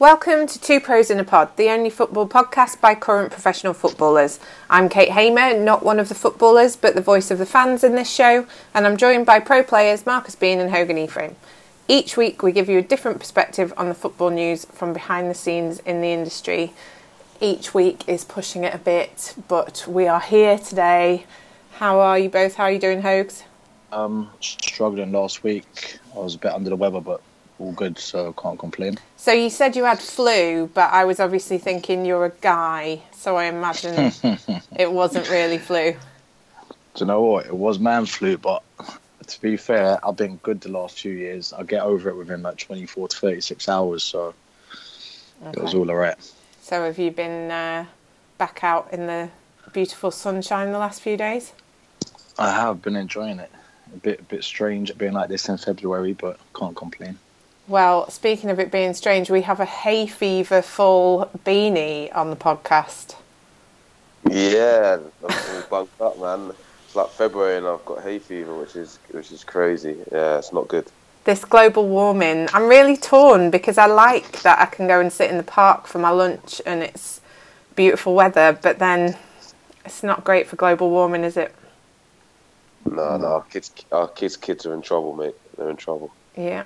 Welcome to Two Pros in a Pod, the only football podcast by current professional footballers. I'm Kate Hamer, not one of the footballers, but the voice of the fans in this show, and I'm joined by pro players Marcus Bean and Hogan Ephraim. Each week, we give you a different perspective on the football news from behind the scenes in the industry. Each week is pushing it a bit, but we are here today. How are you both? How are you doing, Hogs? Um, struggling last week. I was a bit under the weather, but all good, so can't complain. So you said you had flu, but I was obviously thinking you're a guy, so I imagine it wasn't really flu. Do you know what? It was man flu, but to be fair, I've been good the last few years. I get over it within like 24 to 36 hours, so okay. it was all alright. So have you been uh, back out in the beautiful sunshine the last few days? I have been enjoying it. A bit, a bit strange being like this in February, but can't complain. Well, speaking of it being strange, we have a hay fever full beanie on the podcast. Yeah, I'm bugged up, man. It's like February and I've got hay fever, which is which is crazy. Yeah, it's not good. This global warming, I'm really torn because I like that I can go and sit in the park for my lunch and it's beautiful weather, but then it's not great for global warming, is it? No, no, our kids, our kids, kids are in trouble, mate. They're in trouble. Yeah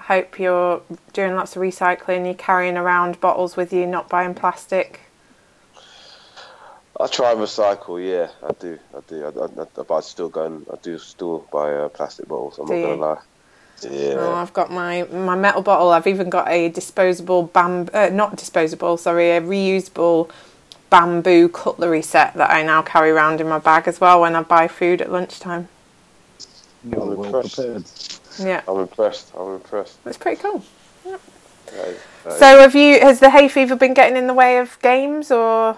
hope you're doing lots of recycling, you're carrying around bottles with you, not buying plastic. I try and recycle, yeah, I do, I do. I, I, I, but I still go and I do still buy uh, plastic bottles. I'm do not gonna lie. Yeah. Oh, I've got my my metal bottle. I've even got a disposable bamboo, uh, not disposable, sorry, a reusable bamboo cutlery set that I now carry around in my bag as well when I buy food at lunchtime. You're well prepared. Yeah. I'm impressed. I'm impressed. It's pretty cool. Yeah. so have you? Has the hay fever been getting in the way of games, or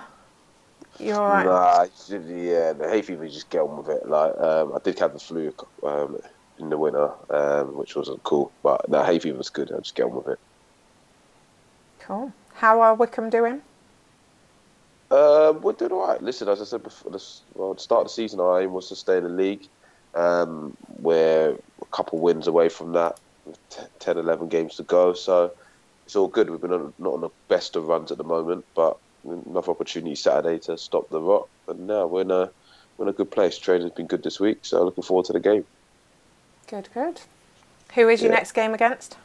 you're alright? Nah, yeah, the hay fever. Just get on with it. Like um, I did have the flu um, in the winter, um, which wasn't cool, but the hay fever was good. I just get on with it. Cool. How are Wycombe doing? Um, we're doing all right. Listen, as I said before, this, well, the start of the season, our aim was to stay in the league. Um, we're a couple wins away from that, 10, 11 games to go. So it's all good. We've been on, not on the best of runs at the moment, but another opportunity Saturday to stop the rot. And now we're in a we're in a good place. Training's been good this week, so looking forward to the game. Good, good. Who is your yeah. next game against?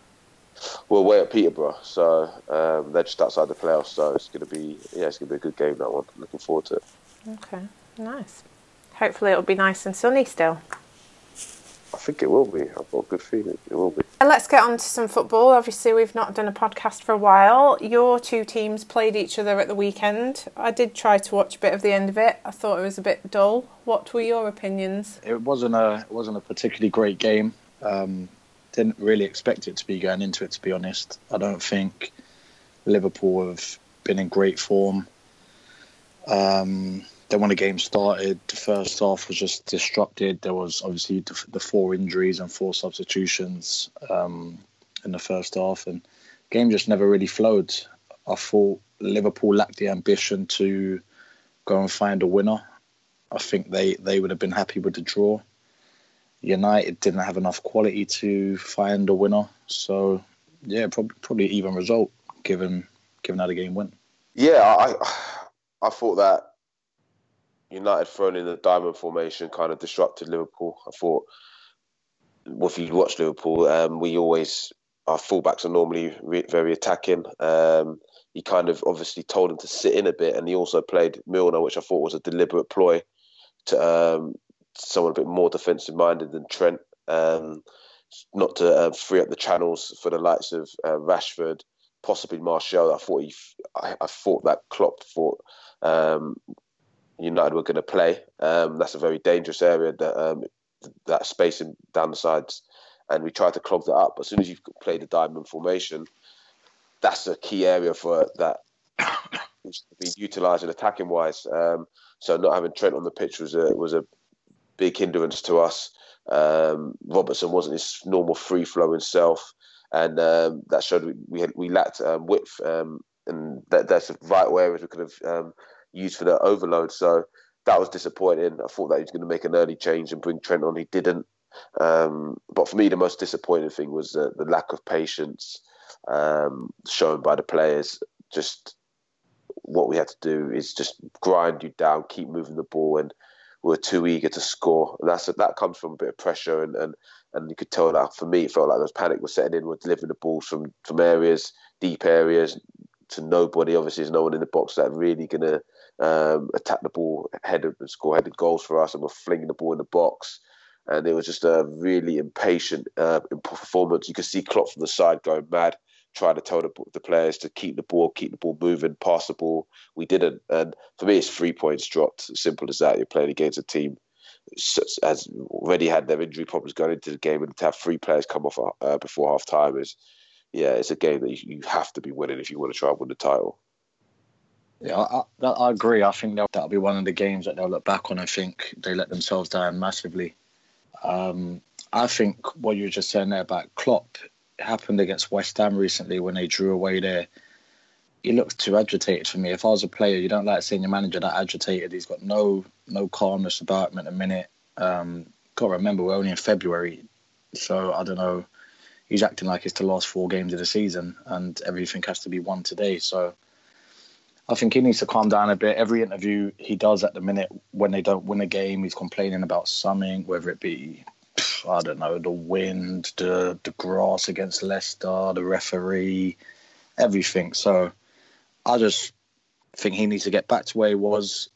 We're away at Peterborough, so um, they're just outside the playoffs. So it's going to be yeah, it's going to be a good game. That one. Looking forward to it. Okay, nice. Hopefully, it'll be nice and sunny still. I think it will be. I've got a good feeling it will be. And let's get on to some football. Obviously, we've not done a podcast for a while. Your two teams played each other at the weekend. I did try to watch a bit of the end of it. I thought it was a bit dull. What were your opinions? It wasn't a it wasn't a particularly great game. Um, didn't really expect it to be going into it. To be honest, I don't think Liverpool have been in great form. Um, then when the game started, the first half was just disrupted. There was obviously the, four injuries and four substitutions um, in the first half, and game just never really flowed. I thought Liverpool lacked the ambition to go and find a winner. I think they, they would have been happy with the draw. United didn't have enough quality to find a winner, so yeah, probably probably even result given given how the game went. Yeah, I I thought that United thrown in the diamond formation kind of disrupted Liverpool. I thought, well, if you watch Liverpool, um, we always our fullbacks are normally re- very attacking. Um, he kind of obviously told him to sit in a bit, and he also played Milner, which I thought was a deliberate ploy to um, someone a bit more defensive minded than Trent, um, not to uh, free up the channels for the likes of uh, Rashford, possibly Martial. I thought he, I, I thought that Klopp thought um, United were going to play. Um, that's a very dangerous area that um, that spacing down the sides, and we tried to clog that up. As soon as you play the diamond formation, that's a key area for that to be utilised and attacking wise. Um, so not having Trent on the pitch was a was a big hindrance to us. Um, Robertson wasn't his normal free flowing self, and um, that showed we we, had, we lacked um, width, and that, that's vital areas we could have used for the overload. So that was disappointing. I thought that he was going to make an early change and bring Trent on. He didn't. Um, but for me, the most disappointing thing was uh, the lack of patience um, shown by the players. Just what we had to do is just grind you down, keep moving the ball, and we are too eager to score. And that's that comes from a bit of pressure, and and, and you could tell that for me, it felt like there was panic was setting in. We're delivering the balls from from areas, deep areas, to nobody. Obviously, there's no one in the box that really gonna um, attack the ball, headed score headed goals for us, and we're flinging the ball in the box. And it was just a really impatient uh, performance. You could see Klopp from the side going mad trying to tell the, the players to keep the ball, keep the ball moving, pass the ball. We didn't, and for me, it's three points dropped. Simple as that. You're playing against a team has already had their injury problems going into the game, and to have three players come off uh, before half time is, yeah, it's a game that you, you, have to be winning if you want to try and win the title. Yeah, I, I, I agree. I think that'll be one of the games that they'll look back on. I think they let themselves down massively. Um, I think what you were just saying there about Klopp happened against West Ham recently when they drew away there. He looks too agitated for me. If I was a player, you don't like seeing your manager that agitated. He's got no no calmness about him at the minute. Um, got to remember we're only in February, so I don't know. He's acting like it's the last four games of the season, and everything has to be won today. So I think he needs to calm down a bit. Every interview he does at the minute, when they don't win a game, he's complaining about something, whether it be I don't know, the wind, the the grass against Leicester, the referee, everything. So I just think he needs to get back to where he was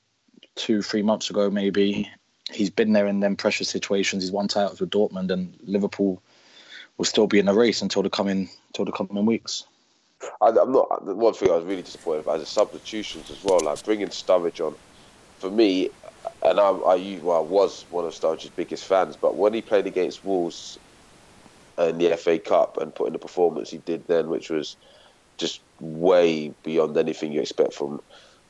two, three months ago, maybe. He's been there in them pressure situations. He's won titles with Dortmund, and Liverpool will still be in the race until the coming until the coming weeks. I, am not. One thing I was really disappointed about is substitutions as well. Like bringing Sturridge on, for me, and I, I, well, I was one of Sturridge's biggest fans. But when he played against Wolves in the FA Cup and put in the performance he did then, which was just way beyond anything you expect from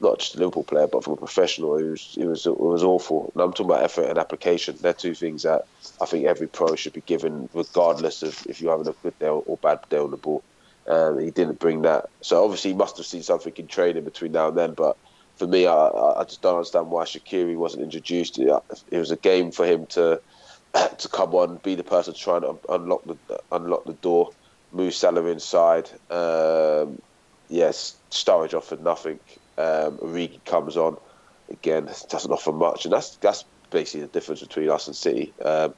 not just a Liverpool player, but from a professional, it was it was it was awful. And I'm talking about effort and application. They're two things that I think every pro should be given, regardless of if you're having a good day or bad day on the ball. Um, he didn't bring that, so obviously he must have seen something in training between now and then. But for me, I, I just don't understand why Shaqiri wasn't introduced. It, was a game for him to to come on, be the person trying to unlock the unlock the door, move Salah inside. Um, yes, Sturridge offered nothing. Um, Origi comes on again, doesn't offer much, and that's that's basically the difference between us and City. Um,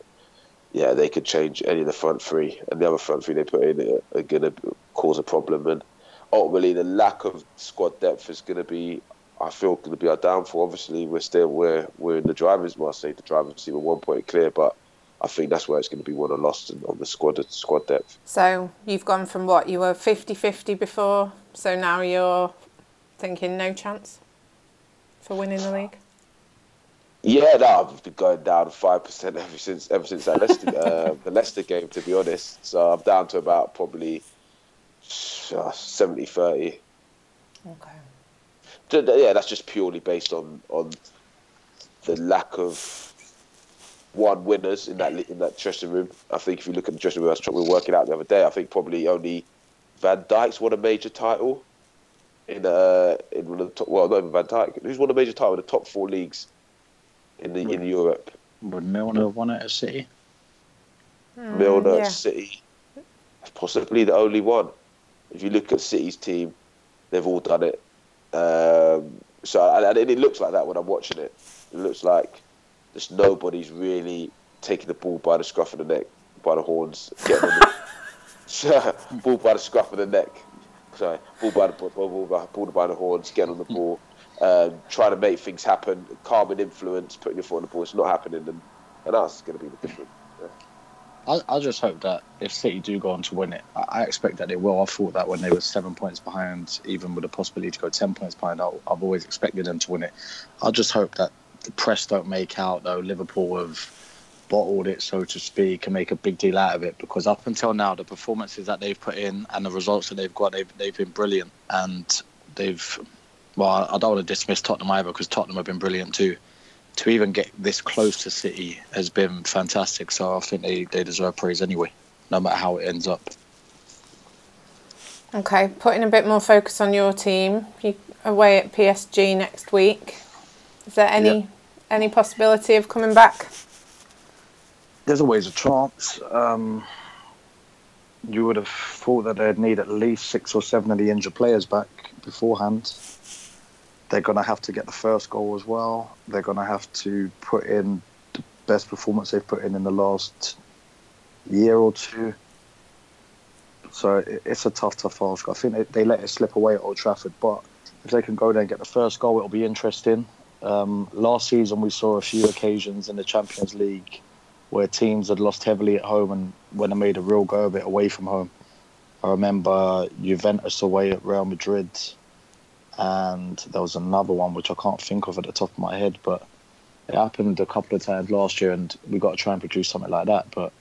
yeah, they could change any of the front three, and the other front three they put in are going to cause a problem. And ultimately, the lack of squad depth is going to be I feel going to be our downfall. Obviously, we're still we're we're in the drivers. Well, I say the drivers seat, one point clear, but I think that's where it's going to be won or lost on the squad squad depth. So you've gone from what you were 50-50 before, so now you're thinking no chance for winning the league. Yeah, no, I've been going down five percent ever since ever since that Leicester uh, the Leicester game. To be honest, so I'm down to about probably uh, 70-30. Okay yeah, that's just purely based on on the lack of one winners in that in that dressing room. I think if you look at the dressing room, I was we were working out the other day. I think probably only Van Dijk's won a major title in uh in one of the top. Well, not even Van Dijk. Who's won a major title in the top four leagues in the would, in Europe? Would Milner won it at City? Mm, Milner yeah. City, possibly the only one. If you look at City's team, they've all done it. Um, so and it looks like that when I'm watching it. It looks like there's nobody's really taking the ball by the scruff of the neck, by the horns, getting the ball by the scruff of the neck. Sorry, ball by the ball by, ball by the horns, getting on the ball, um, trying to make things happen, calming influence, putting your foot on the ball. It's not happening, and and that's going to be the difference. I, I just hope that if City do go on to win it, I, I expect that they will. I thought that when they were seven points behind, even with the possibility to go ten points behind, I, I've always expected them to win it. I just hope that the press don't make out though Liverpool have bottled it, so to speak, and make a big deal out of it. Because up until now, the performances that they've put in and the results that they've got, they've they've been brilliant, and they've. Well, I don't want to dismiss Tottenham either because Tottenham have been brilliant too to even get this close to City has been fantastic. So I think they, they deserve praise anyway, no matter how it ends up. Okay, putting a bit more focus on your team. You away at PSG next week. Is there any yep. any possibility of coming back? There's always a chance. Um, you would have thought that they'd need at least six or seven of the injured players back beforehand. They're going to have to get the first goal as well. They're going to have to put in the best performance they've put in in the last year or two. So it's a tough, tough ask. I think they, let it slip away at Old Trafford, but if they can go there and get the first goal, it'll be interesting. Um, last season, we saw a few occasions in the Champions League where teams had lost heavily at home and when they made a real go of it away from home. I remember Juventus away at Real Madrid, and there was another one which I can't think of at the top of my head, but it happened a couple of times last year, and we got to try and produce something like that. But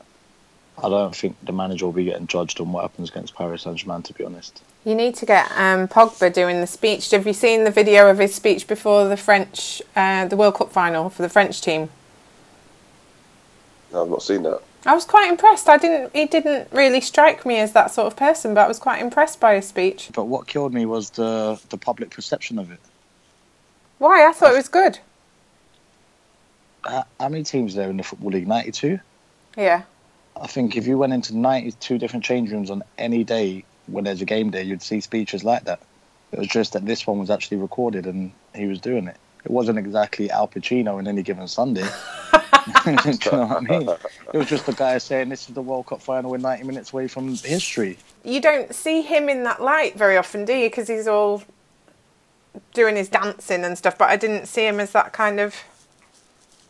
I don't think the manager will be getting judged on what happens against Paris Saint Germain, to be honest. You need to get um, Pogba doing the speech. Have you seen the video of his speech before the French, uh, the World Cup final for the French team? No, I've not seen that. I was quite impressed. I didn't. He didn't really strike me as that sort of person, but I was quite impressed by his speech. But what killed me was the the public perception of it. Why? I thought it was good. How, how many teams are there in the football league? Ninety-two. Yeah. I think if you went into ninety-two different change rooms on any day when there's a game day, you'd see speeches like that. It was just that this one was actually recorded and he was doing it. It wasn't exactly Al Pacino in any given Sunday. Do you know what I mean? It was just the guy saying this is the World Cup final. We're 90 minutes away from history. You don't see him in that light very often, do you? Because he's all doing his dancing and stuff. But I didn't see him as that kind of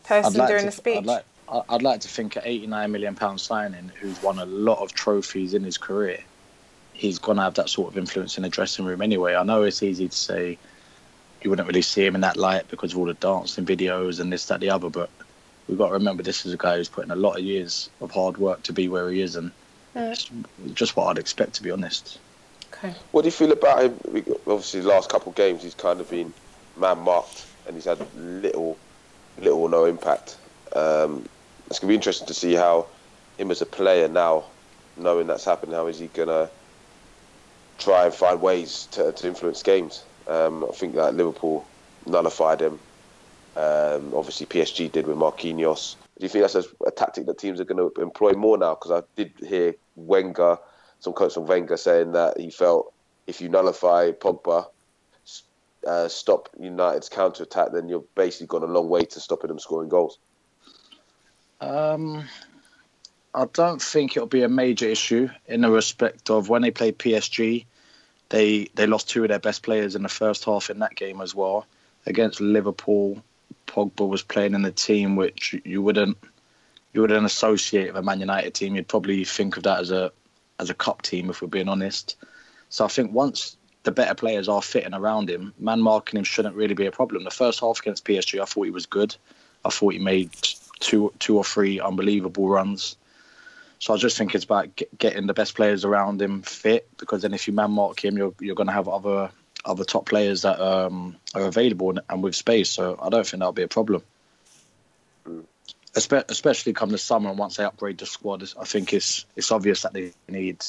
person like doing to, a speech. I'd like, I'd like to think at 89 million pound signing, who's won a lot of trophies in his career, he's going to have that sort of influence in the dressing room anyway. I know it's easy to say you wouldn't really see him in that light because of all the dancing videos and this, that, the other, but we've got to remember this is a guy who's put in a lot of years of hard work to be where he is, and it's just what I'd expect, to be honest. Okay. What do you feel about him? Obviously, the last couple of games he's kind of been man marked, and he's had little, little or no impact. Um, it's gonna be interesting to see how him as a player now, knowing that's happened, how is he gonna try and find ways to, to influence games? Um, I think that Liverpool nullified him um, obviously, PSG did with Marquinhos. Do you think that's a, a tactic that teams are going to employ more now? Because I did hear Wenger, some quotes from Wenger saying that he felt if you nullify Pogba, uh, stop United's counter attack, then you're basically gone a long way to stopping them scoring goals. Um, I don't think it'll be a major issue in the respect of when they play PSG, they they lost two of their best players in the first half in that game as well against Liverpool. Pogba was playing in a team which you wouldn't you wouldn't associate with a Man United team. You'd probably think of that as a as a cup team if we're being honest. So I think once the better players are fitting around him, man marking him shouldn't really be a problem. The first half against PSG, I thought he was good. I thought he made two two or three unbelievable runs. So I just think it's about getting the best players around him fit because then if you man mark him, you're you're going to have other other top players that um, are available and with space. So I don't think that'll be a problem. Especially come the summer and once they upgrade the squad, I think it's it's obvious that they need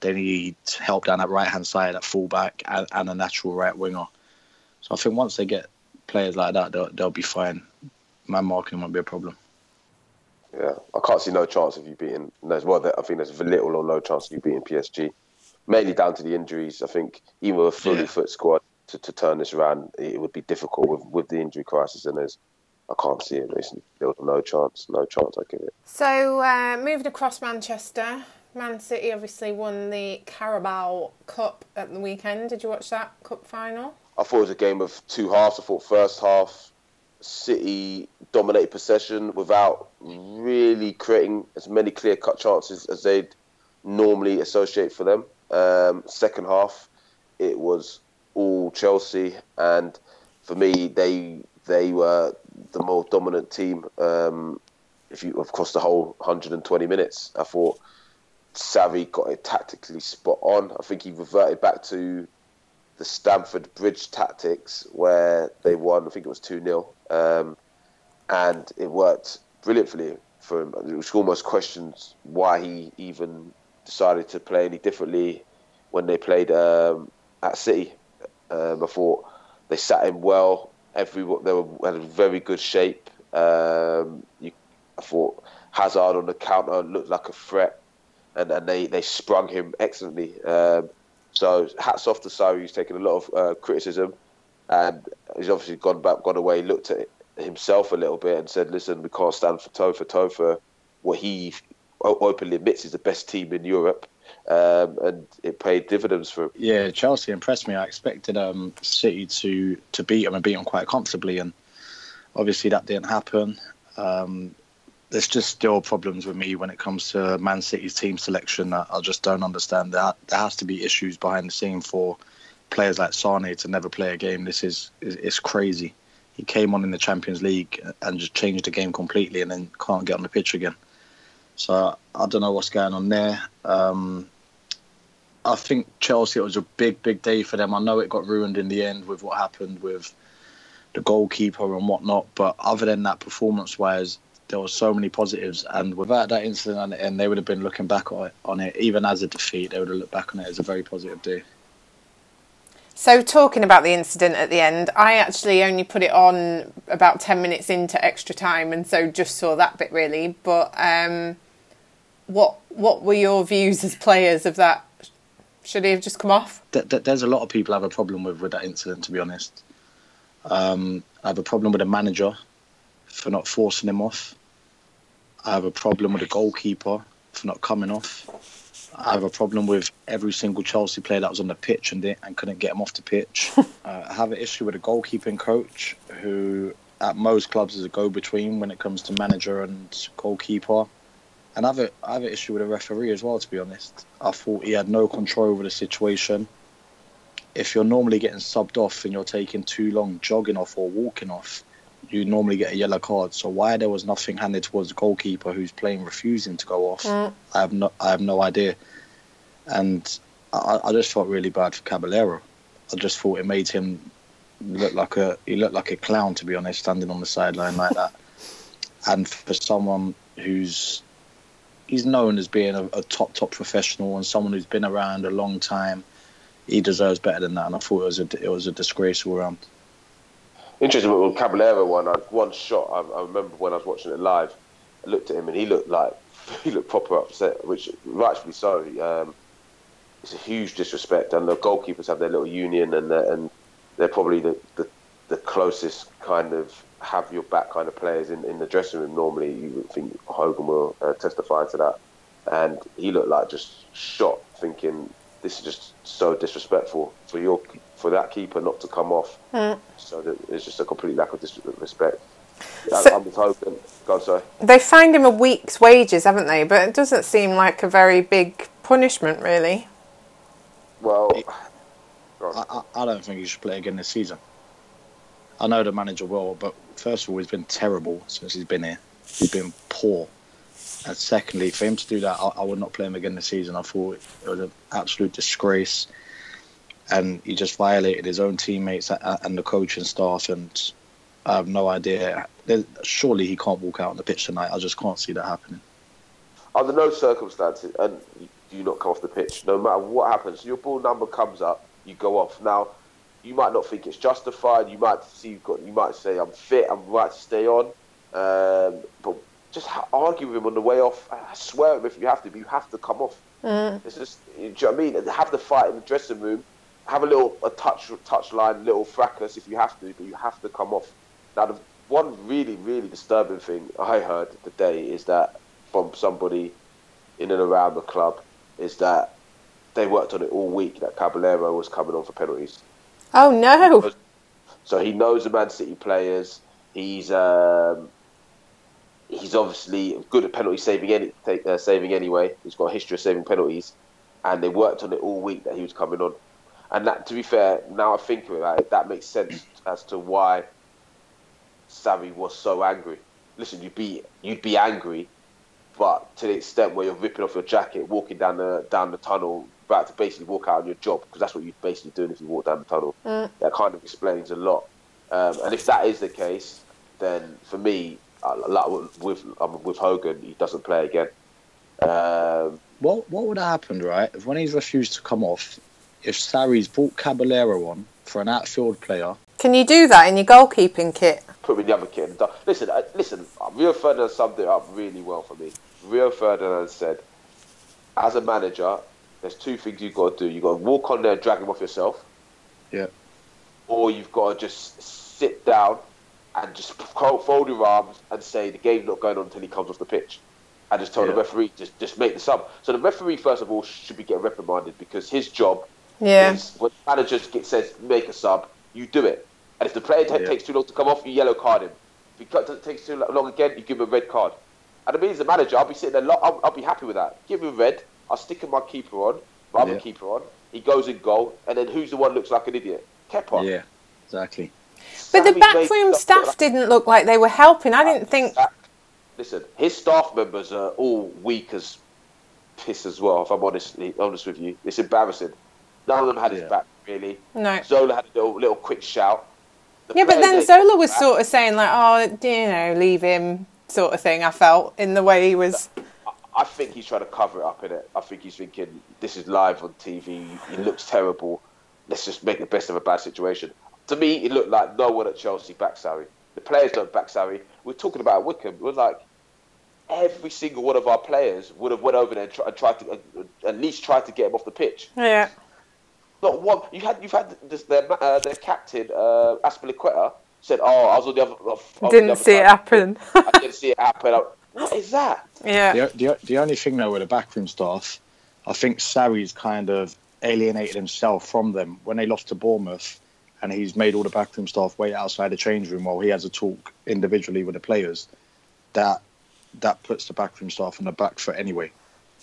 they need help down that right hand side at fullback and, and a natural right winger. So I think once they get players like that, they'll, they'll be fine. Man marking won't be a problem. Yeah, I can't see no chance of you beating. Well, I think there's little or no chance of you beating PSG mainly down to the injuries. I think even with a fully yeah. fit squad to, to turn this around, it would be difficult with, with the injury crisis. And there's, I can't see it. There's no chance, no chance I give it. So uh, moving across Manchester, Man City obviously won the Carabao Cup at the weekend. Did you watch that cup final? I thought it was a game of two halves. I thought first half City dominated possession without really creating as many clear cut chances as they'd normally associate for them. Um, second half, it was all Chelsea, and for me, they they were the more dominant team. Um, if you, course, the whole 120 minutes, I thought Sarri got it tactically spot on. I think he reverted back to the Stamford Bridge tactics where they won. I think it was two 0 um, and it worked brilliantly for him. It was almost questions why he even decided to play any differently when they played um, at City. Um, I thought they sat him well. Every they were had a very good shape. Um, you, I thought Hazard on the counter looked like a threat. and, and they, they sprung him excellently. Um, so hats off to Sarri, He's taken a lot of uh, criticism, and he's obviously gone back, gone away, looked at himself a little bit, and said, "Listen, we can't stand for toe for toe for what he openly admits is the best team in Europe." Um, and it paid dividends for him. Yeah, Chelsea impressed me. I expected um, City to to beat them and beat them quite comfortably, and obviously that didn't happen. Um, there's just still problems with me when it comes to Man City's team selection. I, I just don't understand that. There has to be issues behind the scene for players like Sane to never play a game. This is it's crazy. He came on in the Champions League and just changed the game completely, and then can't get on the pitch again. So I don't know what's going on there. Um, I think Chelsea it was a big, big day for them. I know it got ruined in the end with what happened with the goalkeeper and whatnot, but other than that, performance-wise, there were so many positives, and without that incident and they would have been looking back on it, even as a defeat, they would have looked back on it as a very positive day. So, talking about the incident at the end, I actually only put it on about 10 minutes into extra time, and so just saw that bit really. But um, what what were your views as players of that? Should he have just come off? There's a lot of people have a problem with, with that incident, to be honest. Um, I have a problem with the manager for not forcing him off. I have a problem with the goalkeeper for not coming off. I have a problem with every single Chelsea player that was on the pitch and, and couldn't get him off the pitch. uh, I have an issue with a goalkeeping coach who, at most clubs, is a go-between when it comes to manager and goalkeeper. And I have, a, I have an issue with a referee as well, to be honest. I thought he had no control over the situation. If you're normally getting subbed off and you're taking too long jogging off or walking off, you normally get a yellow card. So why there was nothing handed towards the goalkeeper who's playing refusing to go off, mm. I have no I have no idea. And I, I just felt really bad for Caballero. I just thought it made him look like a he looked like a clown to be honest, standing on the sideline like that. And for someone who's he's known as being a, a top top professional and someone who's been around a long time, he deserves better than that. And I thought it was a it was a disgrace all around interesting with Caballero one. I, one shot. I, I, remember when I was watching it live. I looked at him and he looked like he looked proper upset, which rightfully so. Um, it's a huge disrespect, and the goalkeepers have their little union, and they're, and they're probably the, the, the closest kind of have your back kind of players in, in the dressing room. Normally, you would think Hogan will uh, testify to that, and he looked like just shot, thinking this is just so disrespectful for your for that keeper not to come off. Mm. So that it's just a complete lack of respect. So, I'm just hoping. Go on, sorry. They fined him a week's wages, haven't they? But it doesn't seem like a very big punishment, really. Well, I, I don't think he should play again this season. I know the manager will, but first of all, he's been terrible since he's been here. He's been poor. And secondly, for him to do that, I, I would not play him again this season. I thought it was an absolute disgrace and he just violated his own teammates and the coaching staff. And I have no idea. Surely he can't walk out on the pitch tonight. I just can't see that happening. Under no circumstances, and do you not come off the pitch, no matter what happens. Your ball number comes up, you go off. Now, you might not think it's justified. You might see you've got. You might say, "I'm fit. I'm right to stay on." Um, but just argue with him on the way off. I swear him if you have to, you have to come off. Mm. It's just, do you know what I mean? Have the fight in the dressing room have a little a touch touch line, little fracas if you have to, but you have to come off. Now, the one really really disturbing thing I heard today is that from somebody in and around the club is that they worked on it all week that Caballero was coming on for penalties. Oh no! So he knows the Man City players. He's um, he's obviously good at penalty saving, any, uh, saving anyway. He's got a history of saving penalties, and they worked on it all week that he was coming on. And that, to be fair, now I think about it, that makes sense as to why Sarri was so angry. Listen, you'd be you'd be angry, but to the extent where you're ripping off your jacket, walking down the down the tunnel, about to basically walk out on your job, because that's what you're basically doing if you walk down the tunnel. Mm. That kind of explains a lot. Um, and if that is the case, then for me, like with um, with Hogan, he doesn't play again. Um, what what would have happened, right? If when he's refused to come off, if Sarri's brought Caballero on for an outfield player. Can you do that in your goalkeeping kit? Put me in the other kit. Listen, uh, listen. Rio Ferdinand summed it up really well for me. Rio Ferdinand said, as a manager, there's two things you've got to do. You've got to walk on there and drag him off yourself. Yeah. Or you've got to just sit down and just fold your arms and say the game's not going on until he comes off the pitch. And just tell Yeah. the referee just just make the sub. So the referee first of all should be getting reprimanded because his job Yeah. is when the manager get, says make a sub, you do it. And if the player ta- Yeah. takes too long to come off, you yellow card him. If he cut- takes too long again, you give him a red card. And I mean, as a manager, I'll be sitting there, lo- I'll, I'll be happy with that. Give him a red, I'll stick my keeper on, my other Yeah. keeper on. He goes in goal, and then who's the one looks like an idiot? Kepa. Yeah, exactly. But the backroom staff like- didn't look like they were helping. I didn't think. Listen, his staff members are all weak as piss as well. If I'm honestly honest with you, it's embarrassing. None of them had his back really. No. Zola had a little, little quick shout. The Yeah, but then Zola was sort of saying like, "Oh, you know, leave him," sort of thing. I felt in the way he was. I think he's trying to cover it up in it. I think he's thinking this is live on TV. He looks terrible. Let's just make the best of a bad situation. To me, it looked like no one at Chelsea backed Sarri. The players don't back Sarri. We're talking about Wycombe. We're like every single one of our players would have went over there and, try, and tried to uh, at least tried to get him off the pitch. Yeah. Not one. You had you've had this, their uh, their captain uh, Azpilicueta said, "Oh, I was on the other." I was on the Didn't other see it happen. I didn't see it happen. I- What is that? yeah. The, the, the only thing though with the backroom staff, I think Sarri's kind of alienated himself from them when they lost to Bournemouth, and he's made all the backroom staff wait outside the change room while he has a talk individually with the players. That that puts the backroom staff on the back foot anyway.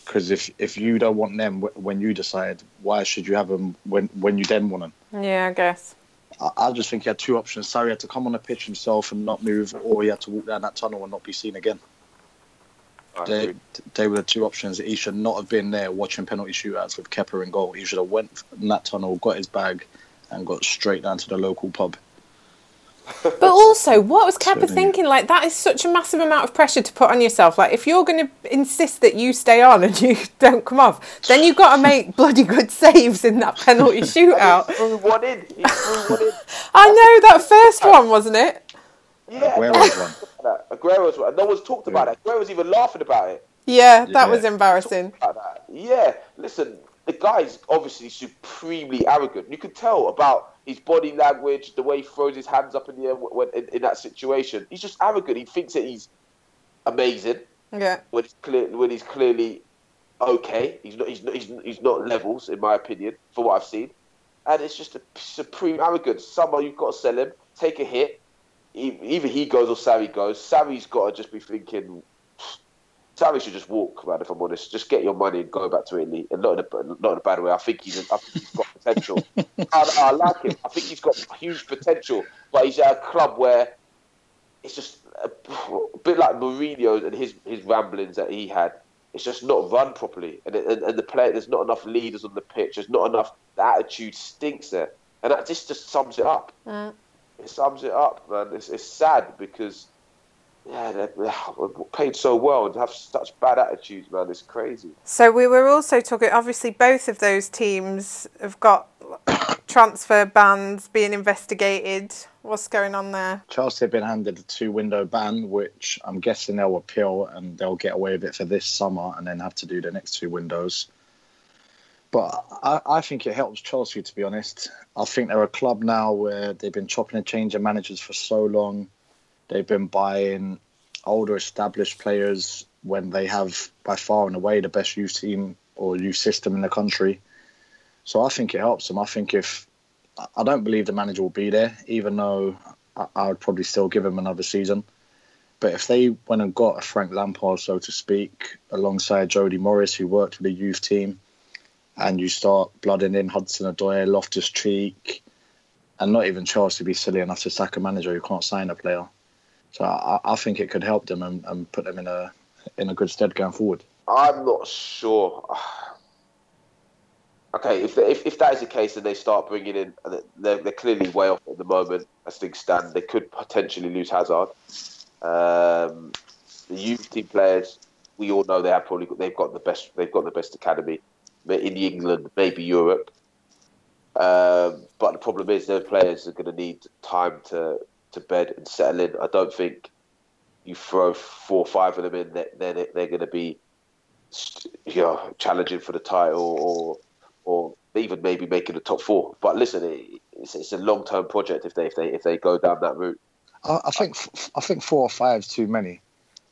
Because if if you don't want them when you decide, why should you have them when when you then want them? Yeah, I guess. I, I just think he had two options. Sarri had to come on the pitch himself and not move, or he had to walk down that tunnel and not be seen again. They, they were the two options. He should not have been there watching penalty shootouts with Kepa in goal. He should have went in that tunnel, got his bag, and got straight down to the local pub. But also, what was Kepa Certainly. thinking? Like, that is such a massive amount of pressure to put on yourself. Like, if you're going to insist that you stay on and you don't come off, then you've got to make bloody good saves in that penalty He shootout. threw one in. He threw one in. I know that first one, wasn't it? Yeah, Aguero's one. Aguero's one. No one's talked about it. Aguero's even laughing about it. Yeah, that Yeah. was embarrassing. That. Yeah, listen, the guy's obviously supremely arrogant. You could tell about his body language, the way he throws his hands up in the air when in, in that situation. He's just arrogant. He thinks that he's amazing Yeah. when he's clear, when he's clearly okay. He's not. He's not. He's, he's not levels, in my opinion, for what I've seen. And it's just a supreme arrogance. Somehow you've got to sell him, take a hit. Either he goes or Sarri goes. Sarri's got to just be thinking. Sarri should just walk, man. If I'm honest, just get your money and go back to Italy, and not in a not in a bad way. I think he's I think he's got potential. I, I like him. I think he's got huge potential, but he's at a club where it's just a, a bit like Mourinho and his his ramblings that he had. It's just not run properly, and, and and the player there's not enough leaders on the pitch. There's not enough. The attitude stinks there, and that just just sums it up. Mm. It sums it up, man. It's it's sad because yeah, they're, they're played so well and have such bad attitudes, man. It's crazy. So we were also talking. Obviously, both of those teams have got transfer bans being investigated. What's going on there? Chelsea have been handed a two window ban, which I'm guessing they'll appeal and they'll get away with it for this summer and then have to do the next two windows. But I, I think it helps Chelsea, to be honest. I think they're a club now where they've been chopping and changing managers for so long. They've been buying older, established players when they have, by far and away, the best youth team or youth system in the country. So I think it helps them. I think if I don't believe the manager will be there, even though I, would probably still give him another season. But if they went and got a Frank Lampard, so to speak, alongside Jody Morris, who worked with the youth team, and you start blooding in Hudson Odoi, Loftus Cheek, and not even Charles to be silly enough to sack a manager who can't sign a player. So I, I think it could help them and, and put them in a in a good stead going forward. I'm not sure. Okay, if, if if that is the case then they start bringing in, they're, they're clearly way off at the moment as things stand. They could potentially lose Hazard. Um, the youth team players, we all know they have probably got, they've got the best they've got the best academy in England, maybe Europe. Um, but the problem is, their players are going to need time to to bed and settle in. I don't think you throw four or five of them in, they're, they're, they're going to be you know, challenging for the title or or even maybe making the top four. But listen, it, it's, it's a long term project if they if they if they go down that route. I, I think I think four or five is too many,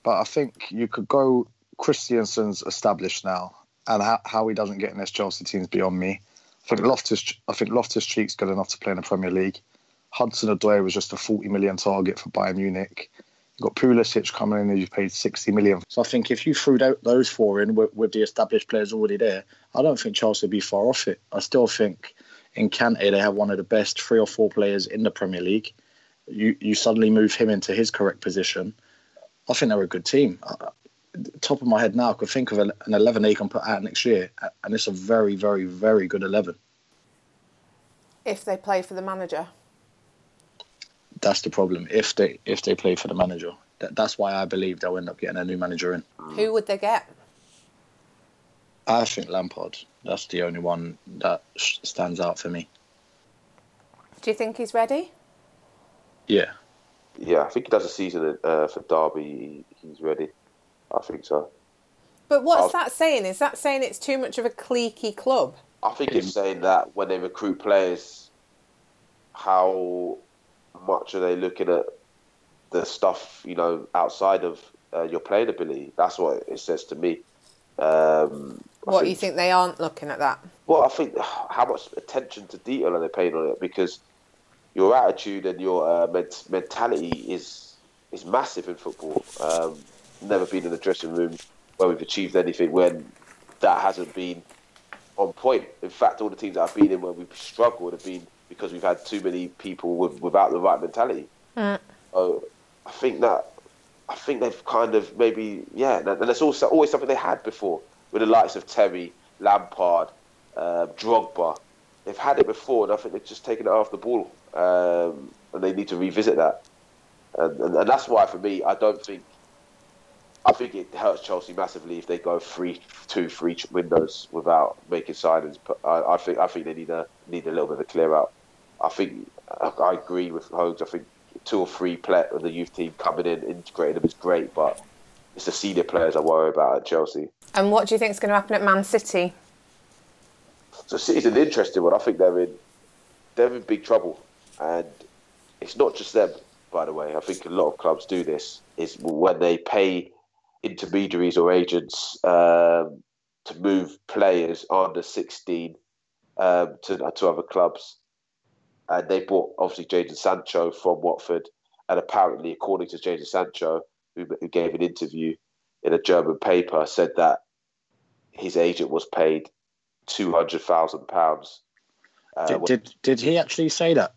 but I think you could go. Christensen's established now, and how, how he doesn't get in this Chelsea team's beyond me. I think Loftus I think Loftus Cheek's good enough to play in the Premier League. Hudson Odoi was just a 40 million target for Bayern Munich. You've got Pulisic coming in, and you paid 60 million. So I think if you threw those four in with, with, the established players already there, I don't think Chelsea would be far off it. I still think in Kante they have one of the best three or four players in the Premier League. You you suddenly move him into his correct position. I think they're a good team. Uh, top of my head now, I could think of an 11 they can put out next year, and it's a very, very, very good 11. If they play for the manager that's the problem. If they if they play for the manager, that, that's why I believe they'll end up getting a new manager in. Who would they get? I think Lampard. That's the only one that stands out for me. Do you think he's ready? Yeah. Yeah, I think he does a season uh, for Derby. He's ready. I think so. But what's I'll, that saying? Is that saying it's too much of a cliquey club? I think it's saying that when they recruit players, how much are they looking at the stuff you know outside of uh, your playing ability? That's what it says to me. Um, what think, you think they aren't looking at that? Well, I think how much attention to detail are they paying on it? Because your attitude and your uh, ment- mentality is is massive in football. Um, never been in the dressing room where we've achieved anything when that hasn't been on point. In fact, all the teams that I've been in where we've struggled have been because we've had too many people with, without the right mentality. Mm. So I think that I think they've kind of maybe yeah, and that's also always something they had before with the likes of Terry, Lampard, uh, Drogba. They've had it before, and I think they've just taken it off the ball, um, and they need to revisit that. And, and, and, that's why, for me, I don't think. I think it hurts Chelsea massively if they go three, two, three windows without making signings. But I, I think I think they need a need a little bit of a clear out. I think I agree with Hogs. I think two or three play of the youth team coming in, integrating them is great, but it's the senior players I worry about at Chelsea. And what do you think is going to happen at Man City? So City's an interesting one. I think they're in they're in big trouble, and it's not just them. By the way, I think a lot of clubs do this. Is when they pay intermediaries or agents um, to move players under 16 um, to to other clubs and they bought obviously Jadon Sancho from Watford, and apparently, according to Jadon Sancho, who, who gave an interview in a German paper, said that his agent was paid two hundred thousand uh, pounds. Did, did did he actually say that?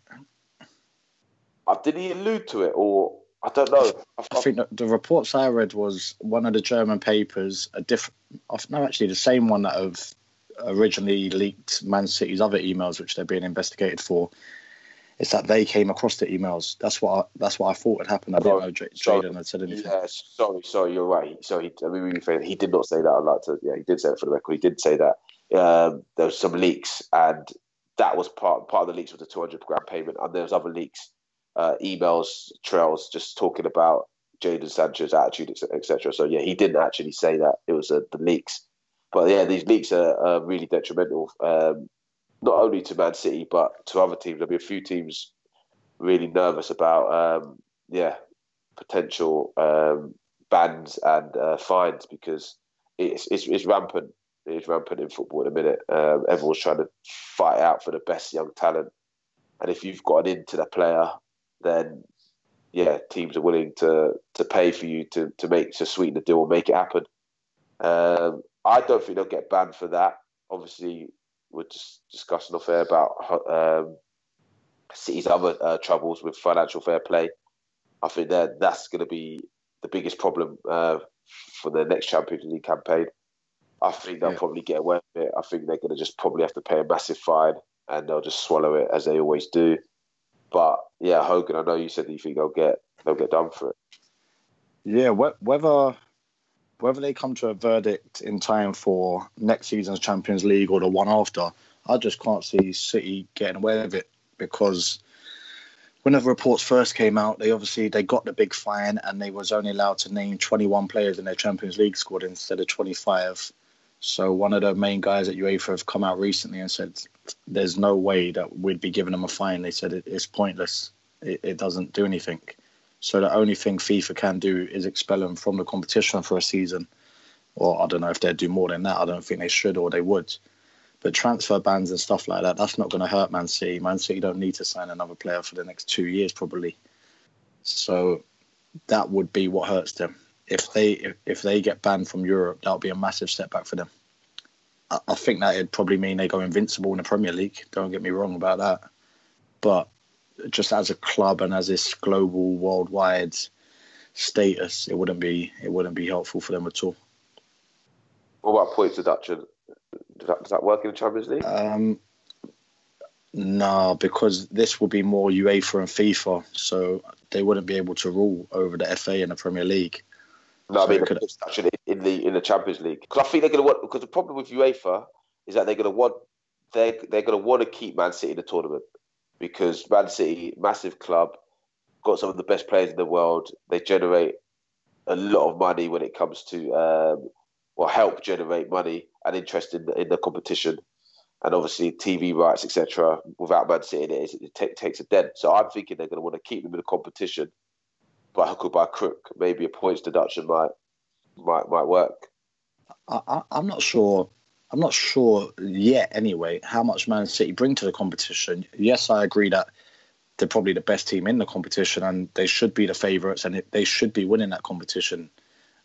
Uh, did he allude to it, or I don't know. I, I think the reports I read was one of the German papers, a different, no, actually the same one that have originally leaked Man City's other emails, which they're being investigated for is that they came across the emails. That's what I, that's what I thought had happened. I didn't know J- Jadon had said anything. Yeah, sorry, sorry, you're right. So he, I mean, he did not say that. I'd like to. Yeah, he did say it for the record. He did say that um, there was some leaks, and that was part part of the leaks was the 200 grand payment, and there was other leaks, uh, emails, trails, just talking about Jadon Sancho's attitude, etc. So yeah, he didn't actually say that. It was uh, the leaks. But yeah, these leaks are, are really detrimental. Um, not only to Man City but to other teams. There'll be a few teams really nervous about um, yeah potential um, bans and uh, fines because it's, it's, it's rampant. It's rampant in football in a minute. Um, everyone's trying to fight out for the best young talent, and if you've got an into the player, then yeah, teams are willing to to pay for you to to make to sweeten the deal and make it happen. Um, I don't think they'll get banned for that. Obviously, we're just discussing off air about um, City's other uh, troubles with financial fair play. I think that that's going to be the biggest problem uh, for the next Champions League campaign. I think they'll yeah. probably get away with it. I think they're going to just probably have to pay a massive fine and they'll just swallow it as they always do. But yeah, Hogan, I know you said that you think they'll get they'll get done for it. Yeah, whether whether they come to a verdict in time for next season's Champions League or the one after, I just can't see City getting away with it because when the reports first came out, they obviously they got the big fine and they was only allowed to name 21 players in their Champions League squad instead of 25. So one of the main guys at UEFA have come out recently and said there's no way that we'd be giving them a fine. They said it, it's pointless. It, it doesn't do anything. So the only thing FIFA can do is expel them from the competition for a season. Or I don't know if they'd do more than that. I don't think they should or they would. But transfer bans and stuff like that, that's not going to hurt Man City. Man City don't need to sign another player for the next two years, probably. So that would be what hurts them. If they if, if they get banned from Europe, that would be a massive setback for them. I, think that would probably mean they go invincible in the Premier League. Don't get me wrong about that. But just as a club and as this global, worldwide status, it wouldn't be it wouldn't be helpful for them at all. What about points deduction? Does that, does that work in the Champions League? Um, no, because this will be more UEFA and FIFA, so they wouldn't be able to rule over the FA and the Premier League. No, so I mean could... actually in the in the Champions League because I think they're going to want because the problem with UEFA is that they're going to want they they're going to want to keep Man City in the tournament because Man City, massive club, got some of the best players in the world. They generate a lot of money when it comes to um, or help generate money and interest in the, in the competition. And obviously, TV rights, etc. Without Man City, it, it t- takes a dent. So I'm thinking they're going to want to keep them in the competition by hook or by crook. Maybe a points deduction might might might work. I, am not sure. I'm not sure yet. Anyway, how much Man City bring to the competition? Yes, I agree that they're probably the best team in the competition, and they should be the favourites, and they should be winning that competition.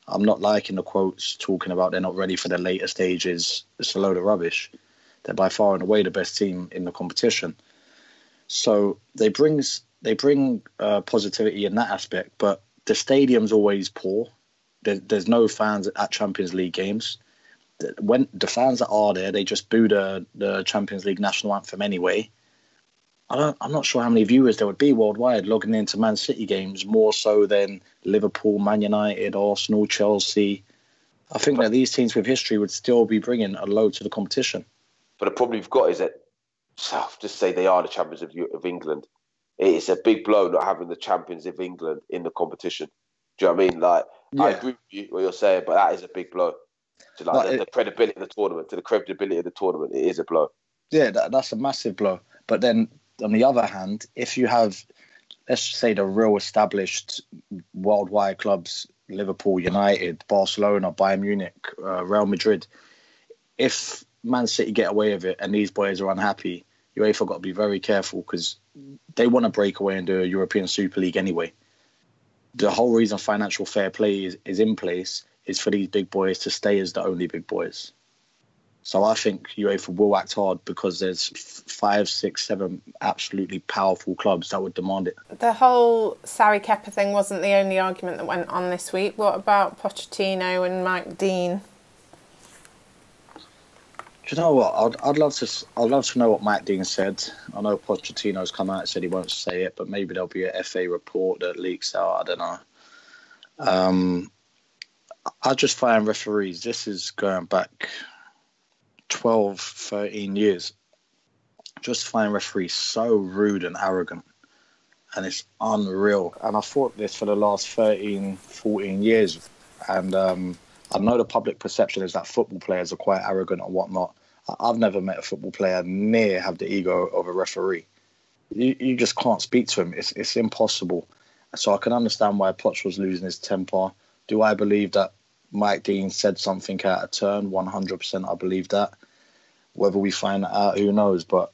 I'm not liking the quotes talking about they're not ready for the later stages. It's a load of rubbish. They're by far and away the best team in the competition. So they brings they bring uh, positivity in that aspect, but the stadium's always poor. There, there's no fans at Champions League games. When the fans that are there, they just boo the, the Champions League national anthem anyway. I don't, I'm not sure how many viewers there would be worldwide logging into Man City games more so than Liverpool, Man United, Arsenal, Chelsea. I think that these teams with history would still be bringing a load to the competition. But the problem you've got is that, just say they are the champions of, of England. It's a big blow not having the champions of England in the competition. Do you know what I mean? Like, yeah. I agree with you what you're saying, but that is a big blow to like, the, it, the, credibility of the tournament. To the credibility of the tournament, it is a blow. Yeah, that, that's a massive blow. But then on the other hand, if you have, let's say, the real established worldwide clubs, Liverpool, United, Barcelona, Bayern Munich, uh, Real Madrid, if Man City get away with it and these boys are unhappy, UEFA got to be very careful because they want to break away and do a European Super League anyway. The whole reason financial fair play is, is in place is for these big boys to stay as the only big boys. So I think UEFA will act hard because there's five, six, seven absolutely powerful clubs that would demand it. The whole Sarri Kepa thing wasn't the only argument that went on this week. What about Pochettino and Mike Dean? Do you know what? I'd, I'd love to. I'd love to know what Mike Dean said. I know Pochettino's come out and said he won't say it, but maybe there'll be a FA report that leaks out. I don't know. Um, I just find referees. This is going back 12, 13 years, just find referees so rude and arrogant. And it's unreal. And I thought this for the last 13, 14 years. And um, I know the public perception is that football players are quite arrogant and whatnot. I've never met a football player near have the ego of a referee. You, you just can't speak to him. It's, it's impossible. So I can understand why Poch was losing his temper. Do I believe that Mike Dean said something out of turn. 100% I believe that. Whether we find that out, who knows? But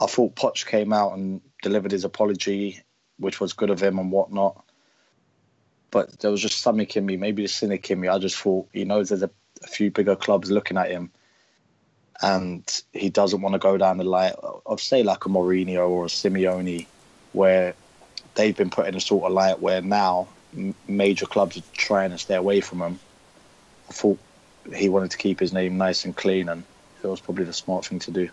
I thought Poch came out and delivered his apology, which was good of him and whatnot. But there was just something in me, maybe the cynic in me. I just thought he knows there's a, a few bigger clubs looking at him, and he doesn't want to go down the line of, say, like a Mourinho or a Simeone, where they've been put in a sort of light where now major clubs are trying to stay away from him I thought he wanted to keep his name nice and clean, and it was probably the smart thing to do.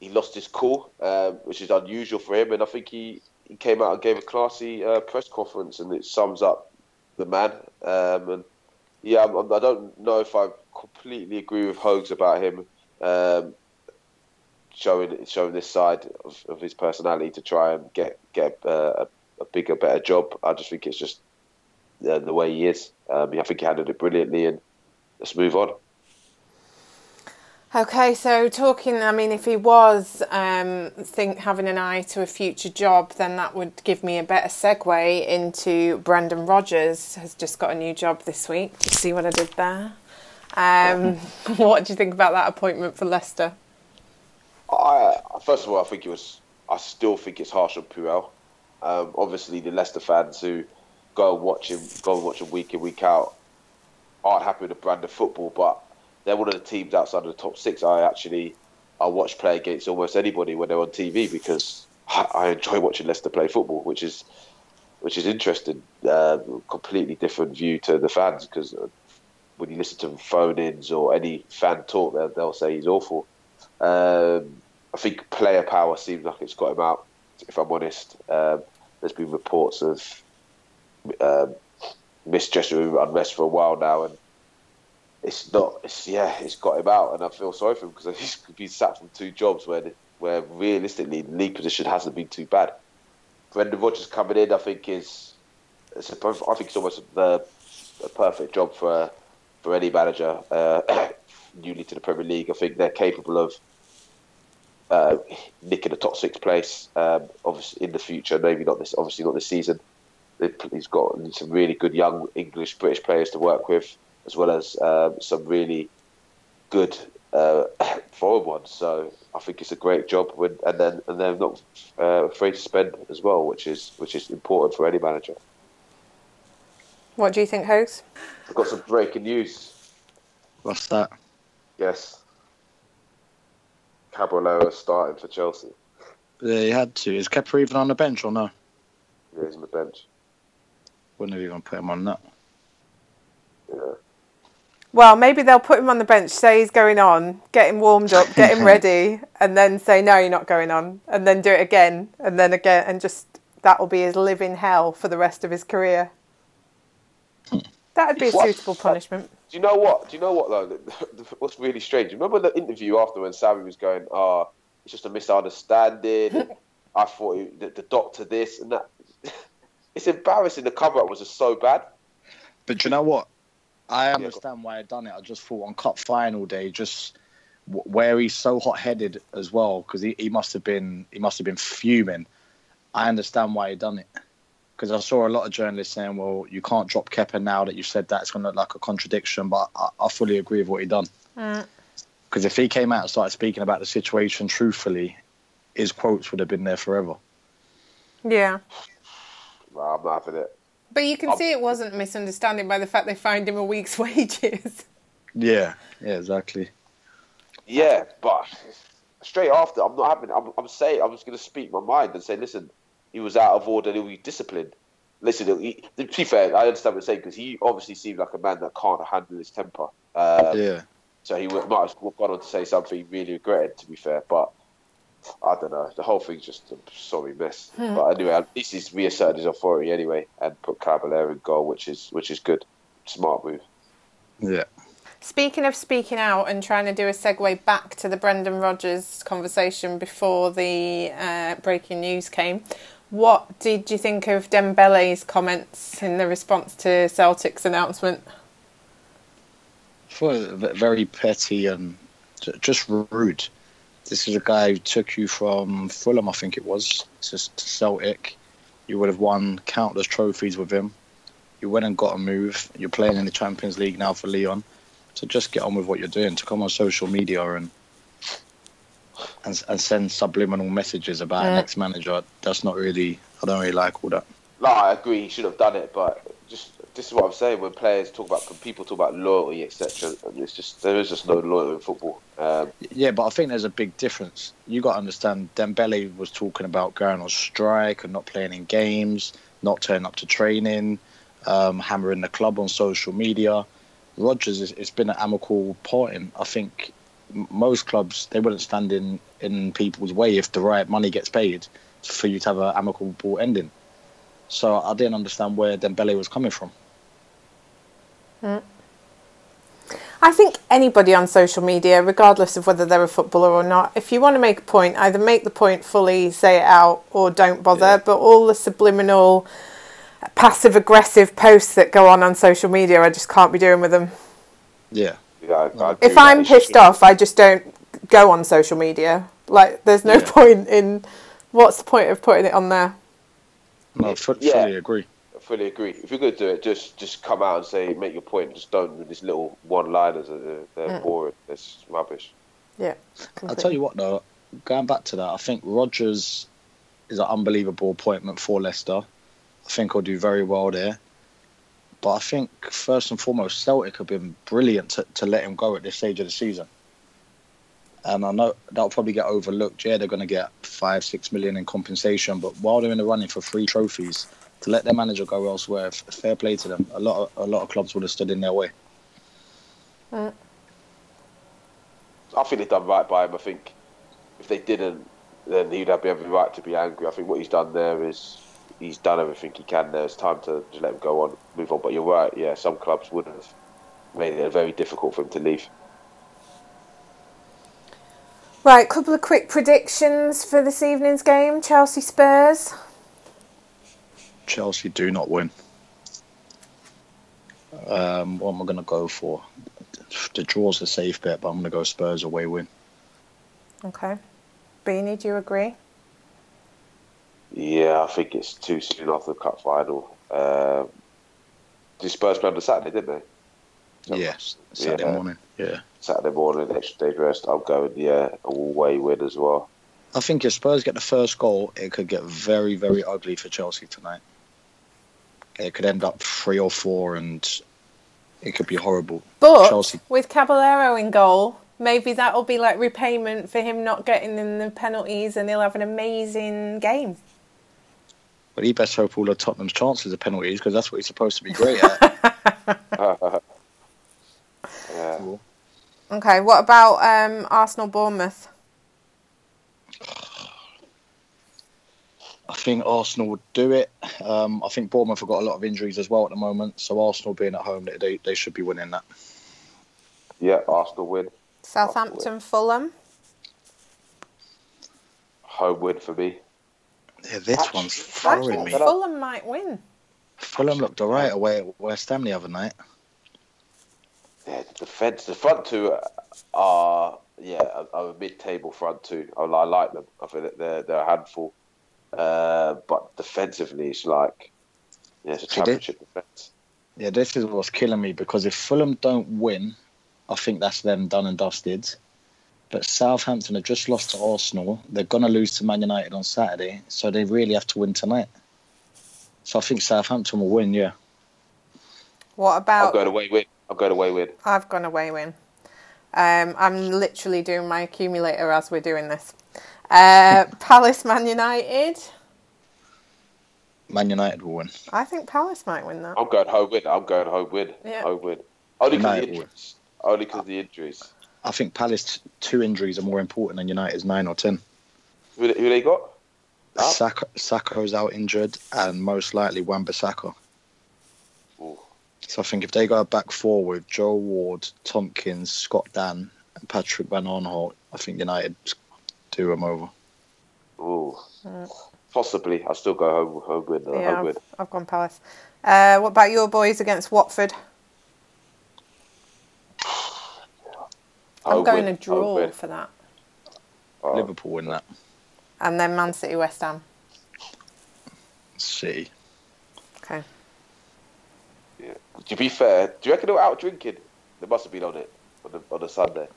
He lost his cool, um, which is unusual for him, and I think he, he came out and gave a classy uh, press conference, and it sums up the man. Um, and yeah, I do not know if I completely agree with Hogs about him um, showing showing this side of, of his personality to try and get get uh, a, a bigger, better job. I just think it's just uh, the way he is. Um, I think he handled it brilliantly, and let's move on. Okay, so talking, I mean, if he was um, think having an eye to a future job, then that would give me a better segue into Brendan Rodgers has just got a new job this week. Do you see what I did there? Um, what do you think about that appointment for Leicester? I, first of all, I think it was. I still think it's harsh on Puel. Um, obviously, the Leicester fans who go and watch him, go and watch him week in week out, aren't happy with the brand of football, but they're one of the teams outside of the top six. I actually I watch play against almost anybody when they're on TV because I, enjoy watching Leicester play football, which is which is interesting. Uh, completely different view to the fans because uh, when you listen to phone-ins or any fan talk, they'll, they'll say he's awful. Um, I think player power seems like it's got him out. If I'm honest, um, there's been reports of um, misgesture unrest for a while now, and it's not. It's yeah, it's got him out, and I feel sorry for him because he's been sacked from two jobs where where realistically the league position hasn't been too bad. Brendan Rodgers coming in, I think is it's I think it's almost the a perfect job for for any manager uh, newly to the Premier League. I think they're capable of uh, nicking a top six place, um, obviously in the future. Maybe not this, obviously not this season. He's got some really good young English British players to work with as well as um, some really good uh, foreign ones. So I think it's a great job, when, and then and they're not uh, afraid to spend as well, which is which is important for any manager. What do you think, Hogs? I've got some breaking news. What's that? Yes, Caballero starting for Chelsea. Yeah, he had to. Is Kepa even on the bench or no? Yeah, he's on the bench. Wouldn't have even put him on that. Yeah. Well, maybe they'll put him on the bench, say he's going on, get him warmed up, get him ready, and then say, no, you're not going on, and then do it again, and then again, and just that'll be his living hell for the rest of his career. That'd be a What? suitable punishment. Do you know what? Do you know what though? What's really strange? Remember the interview after when Sammy was going, "Ah, it's just a misunderstanding." I thought he, the, the doctor this and that. It's embarrassing. The cover up was just so bad. But do you know what? I understand why I done it. I just thought on cup final day, just where he's so hot headed as well, because he, he must have been he must have been fuming. I understand why he done it. Because I saw a lot of journalists saying, "Well, you can't drop Kepa now that you've said that. It's going to look like a contradiction." But I, I fully agree with what he done. Uh. Because if he came out and started speaking about the situation truthfully, his quotes would have been there forever. Yeah. Nah, I'm not having it. But you can Um, see it wasn't a misunderstanding by the fact they fined him a week's wages. Yeah, yeah, exactly. Yeah, but straight after, I'm not having. I'm, I'm saying I'm just going to speak my mind and say, listen, he was out of order. He'll be disciplined. Listen, he, to be fair, I understand what you're saying because he obviously seemed like a man that can't handle his temper. Um, Yeah, So he might have gone on to say something he really regretted. To be fair, but I don't know. The whole thing's just a sorry mess. But anyway, at least he's reasserted his authority anyway and put Caballero in goal, which is which is good. Smart move. yeah. Speaking of speaking out and trying to do a segue back to the Brendan Rodgers conversation before the uh, breaking news came, what did you think of Dembele's comments in the response to Celtic's announcement? I thought it was very petty and just rude. This is a guy who took you from Fulham, I think it was, to, to Celtic. You would have won countless trophies with him. You went and got a move. You're playing in the Champions League now for Lyon. So just get on with what you're doing. To come on social media and and, and send subliminal messages about Yeah. an ex-manager, that's not really. I don't really like all that. No, I agree. He should have done it, but just this is what I'm saying. When players talk about, people talk about loyalty, etc., it's just there is just no loyalty in football. Um, Yeah, but I think there's a big difference. You got to understand. Dembele was talking about going on strike and not playing in games, not turning up to training, um, hammering the club on social media. Rodgers, it's, it's been an amicable parting. I think most clubs they wouldn't stand in in people's way if the right money gets paid for you to have an amicable ending. So I didn't understand where Dembele was coming from. I I think anybody on social media, regardless of whether they're a footballer or not, if you want to make a point, either make the point fully, say it out, or don't bother. Yeah. But all the subliminal, passive aggressive posts that go on on social media, I just can't be doing with them. Yeah. Yeah, I, I If I'm that. pissed off, I just don't go on social media. Like, there's no Yeah. point in. What's the point of putting it on there? No, I fu- Yeah. fully agree. I fully agree. If you're going to do it, just just come out and say, make your point. Just don't with these little one-liners. They're, they're mm. boring. It's rubbish. Yeah. I'll tell you what, though, going back to that, I think Rodgers is an unbelievable appointment for Leicester. I think he'll do very well there. But I think, first and foremost, Celtic have been brilliant to, to let him go at this stage of the season. And I know that'll probably get overlooked. Yeah, they're going to get five, six million in compensation. But while they're in the running for three trophies, to let their manager go elsewhere, fair play to them. A lot of, a lot of clubs would have stood in their way. Uh. I think they've done right by him. I think if they didn't, then he'd have every right to be angry. I think what he's done there is he's done everything he can there. It's time to just let him go on, move on. But you're right. Yeah, some clubs would have made it very difficult for him to leave. Right, couple of quick predictions for this evening's game Chelsea Spurs. Chelsea do not win. Um, what am I going to go for? The draw's a safe bet, but I'm going to go Spurs away win. Okay. Beanie, do you agree? Yeah, I think it's too soon after the cup final. Um, did Spurs play on the Saturday, didn't they? Yes, Saturday Yeah. morning. Yeah, Saturday morning, extra day's rest. I'm going, yeah, uh, away win as well. I think if Spurs get the first goal, it could get very, very ugly for Chelsea tonight. It could end up three or four, and it could be horrible. But Chelsea. with Caballero in goal, maybe that'll be like repayment for him not getting in the penalties and he'll have an amazing game. But he best hope all of Tottenham's chances are penalties because that's what he's supposed to be great at. Yeah. Okay, what about um, Arsenal Bournemouth? I think Arsenal would do it. Um, I think Bournemouth have got a lot of injuries as well at the moment, so Arsenal being at home, they they should be winning that. yeah, Arsenal win. Southampton Fulham? Home win for me. Yeah, this Actually, one's I throwing think me. Fulham might win. Fulham looked alright away at West Ham the other night. Yeah, the defence, the front two are yeah, are, are a mid-table front two. I, I like them. I think that they're they're a handful. Uh, but defensively, it's like yeah, it's a See, they- championship defence. Yeah, this is what's killing me because if Fulham don't win, I think that's them done and dusted. But Southampton have just lost to Arsenal. They're gonna lose to Man United on Saturday, so they really have to win tonight. So I think Southampton will win. Yeah, What about? I'm about going away win. I'm going away win. I've gone away with. Um, I'm literally doing my accumulator as we're doing this. Uh, Palace Man United. Man United will win. I think Palace might win that. I'm going home win. I'm going home with. Yeah. Home win. Only because of the United win. injuries. Only because of the injuries. I think Palace two injuries are more important than United's nine or ten. Who, who they got? Up? Sakho, Sakho's out injured, and most likely Wan-Bissaka. Ooh. So I think if they go back four with Joel Ward, Tomkins, Scott Dann, and Patrick Van Aanholt, I think United do them over. Ooh. Possibly. I'll still go home, home win. Uh, yeah, home win. I've, I've gone Palace. Uh, what about your boys against Watford? I'm going win, a draw home for that. Oh, Liverpool win that. And then Man City West Ham. City. Okay. yeah. To be fair, do you reckon they were out drinking? They must have been on it on the, on the Sunday.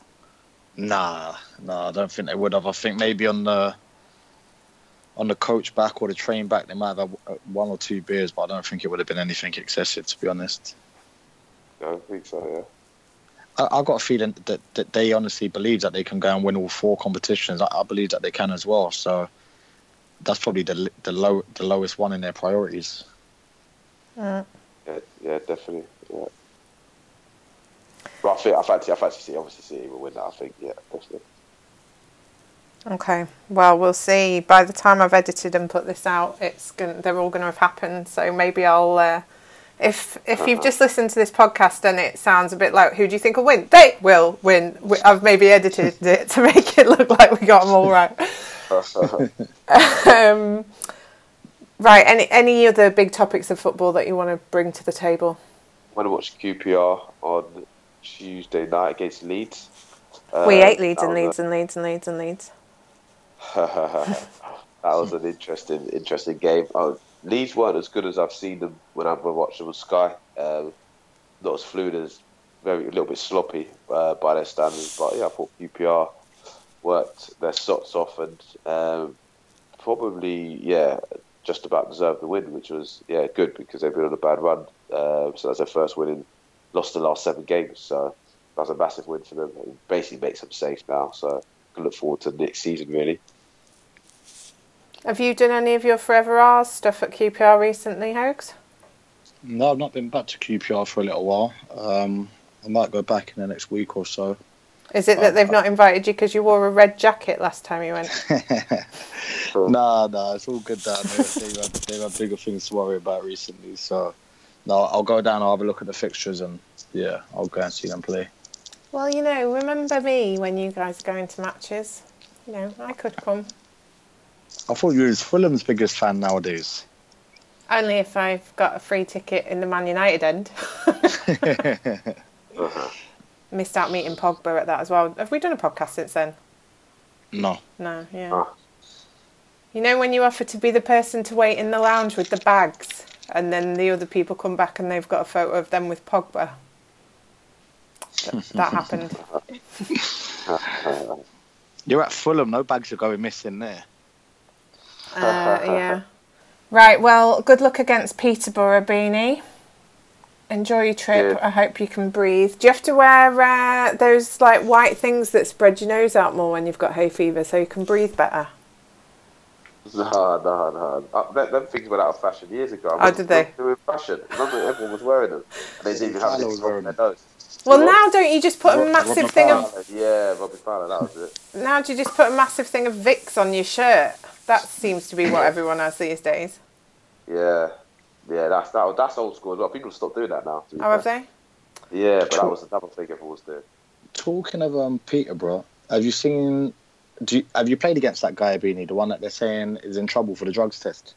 Nah, nah, I don't think they would have. I think maybe on the on the coach back or the train back, they might have had uh, one or two beers, but I don't think it would have been anything excessive, to be honest. I don't think so, yeah. I, I got a feeling that, that they honestly believe that they can go and win all four competitions. I, I believe that they can as well. So that's probably the the low the lowest one in their priorities. Yeah, yeah, definitely. Yeah. But I think I fancy I fancy City. Obviously, City will win that. I think. Yeah, definitely. Okay. Well, we'll see. By the time I've edited and put this out, it's going they're all going to have happened. So maybe I'll uh, If if you've just listened to this podcast and it sounds a bit like who do you think will win? They will win. I've maybe edited it to make it look like we got them all right. um, right. Any any other big topics of football that you want to bring to the table? I Want to watch QPR on Tuesday night against Leeds. we Uh, ate Leeds and was a- Leeds and Leeds and Leeds and Leeds. that was an interesting, interesting game. Uh, Leeds weren't as good as I've seen them when I've watched them on Sky. Um, not as fluid as very a little bit sloppy uh, by their standards. But yeah, I thought QPR worked their socks off and um, probably yeah just about deserved the win, which was yeah good because they've been on a bad run. Uh, so that's their first win in lost the last seven games. So that's a massive win for them. It basically makes them safe now. So can look forward to next season really. Have you done any of your Forever R's stuff at QPR recently, Hogs? No, I've not been back to QPR for a little while. Um, I might go back in the next week or so. Is it that they've not invited you because you wore a red jacket last time you went? nah, nah, it's all good down there. They've had, they've had bigger things to worry about recently. So, no, I'll go down, I'll have a look at the fixtures, and yeah, I'll go and see them play. Well, you know, remember me when you guys go into matches? You know, I could come. I thought you was Fulham's biggest fan nowadays. Only if I've got a free ticket in the Man United end. Uh-huh. Missed out meeting Pogba at that as well. Have we done a podcast since then? no. No, yeah. Oh. You know when you offer to be the person to wait in the lounge with the bags and then the other people come back and they've got a photo of them with Pogba? That, that happened. You're at Fulham, no bags are going missing there. Uh, yeah. Right, well, good luck against Peterborough, Beanie. Enjoy your trip. Yeah. I hope you can breathe. Do you have to wear uh, those like white things that spread your nose out more when you've got hay fever so you can breathe better? No, no, no. Uh, them, them things went out of fashion years ago. Oh, did they? They were in fashion. Remember, everyone was wearing them. And they didn't even have Fowler this was on wearing their nose. Well, What? now don't you just put a massive Robert thing of Yeah, Robbie Fowler, that was it. now do you just put a massive thing of Vicks on your shirt? That seems to be what everyone has these days. Yeah. Yeah, that's that, that's old school as well. People stop doing that now. to be Oh, have fair. they? Yeah, but that was another thing everyone was doing. Talking of um, Peterborough, have you seen? Do you, have you played against that guy Beanie, the one that they're saying is in trouble for the drugs test?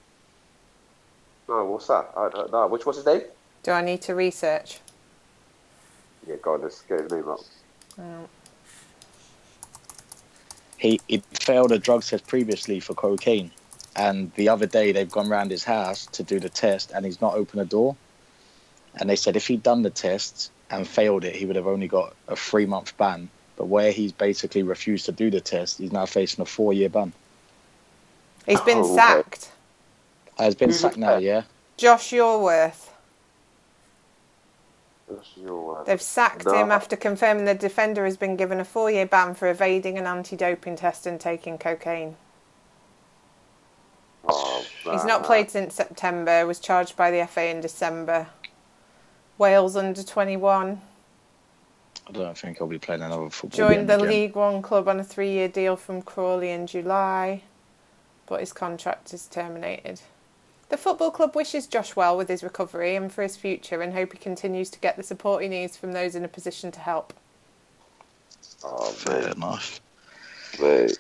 No, what's that? I don't know. Which was his name? Do I need to research? Yeah, go on, let's get his name up. He he failed a drug test previously for cocaine, and the other day they've gone round his house to do the test, and he's not opened a door. And they said if he'd done the test and failed it, he would have only got a three month ban. But where he's basically refused to do the test, he's now facing a four year ban. He's been Oh, sacked. Uh, he's been sacked now, yeah. Josh Yorwerth. That's your, uh, They've sacked No. him after confirming the defender has been given a four year ban for evading an anti doping test and taking cocaine. He's not nah. played since September, was charged by the FA in December. Wales under 21. I don't think he'll be playing another football. Joined the again. League One club on a three year deal from Crawley in July, but his contract is terminated. The football club wishes Josh well with his recovery and for his future and hope he continues to get the support he needs from those in a position to help. Oh, Fair enough. mate.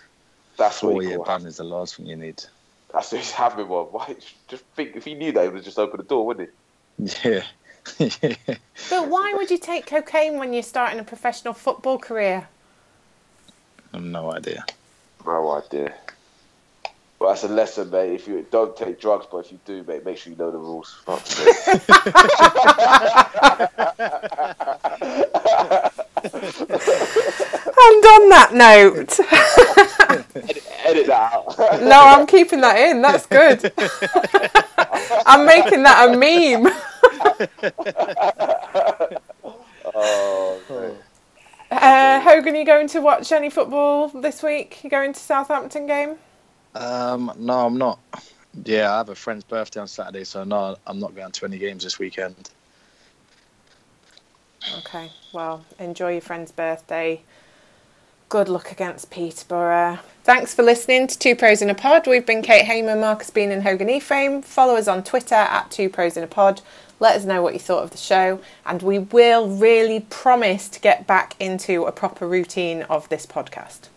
That's Four what year you ban call is the last thing you need. That's what he's having one. Why? Just think, if he knew that, he would have just opened the door, wouldn't he? Yeah. But why would you take cocaine when you're starting a professional football career? I've no idea. No idea. Well, that's a lesson, mate. If you don't take drugs, but if you do, mate, make sure you know the rules. Fuck's sake. And on that note, edit, edit that out. no, I'm keeping that in. That's good. I'm making that a meme. oh, mate. Uh, Hogan, you going to watch any football this week? You going to Southampton game? Um, no, I'm not. Yeah, I have a friend's birthday on Saturday, so no, I'm not going to any games this weekend. Okay, well, enjoy your friend's birthday. Good luck against Peterborough. Thanks for listening to Two Pros in a Pod. We've been Kate Hamer, Marcus Bean, and Hogan Ephraim. Follow us on Twitter at Two Pros in a Pod. Let us know what you thought of the show, and we will really promise to get back into a proper routine of this podcast.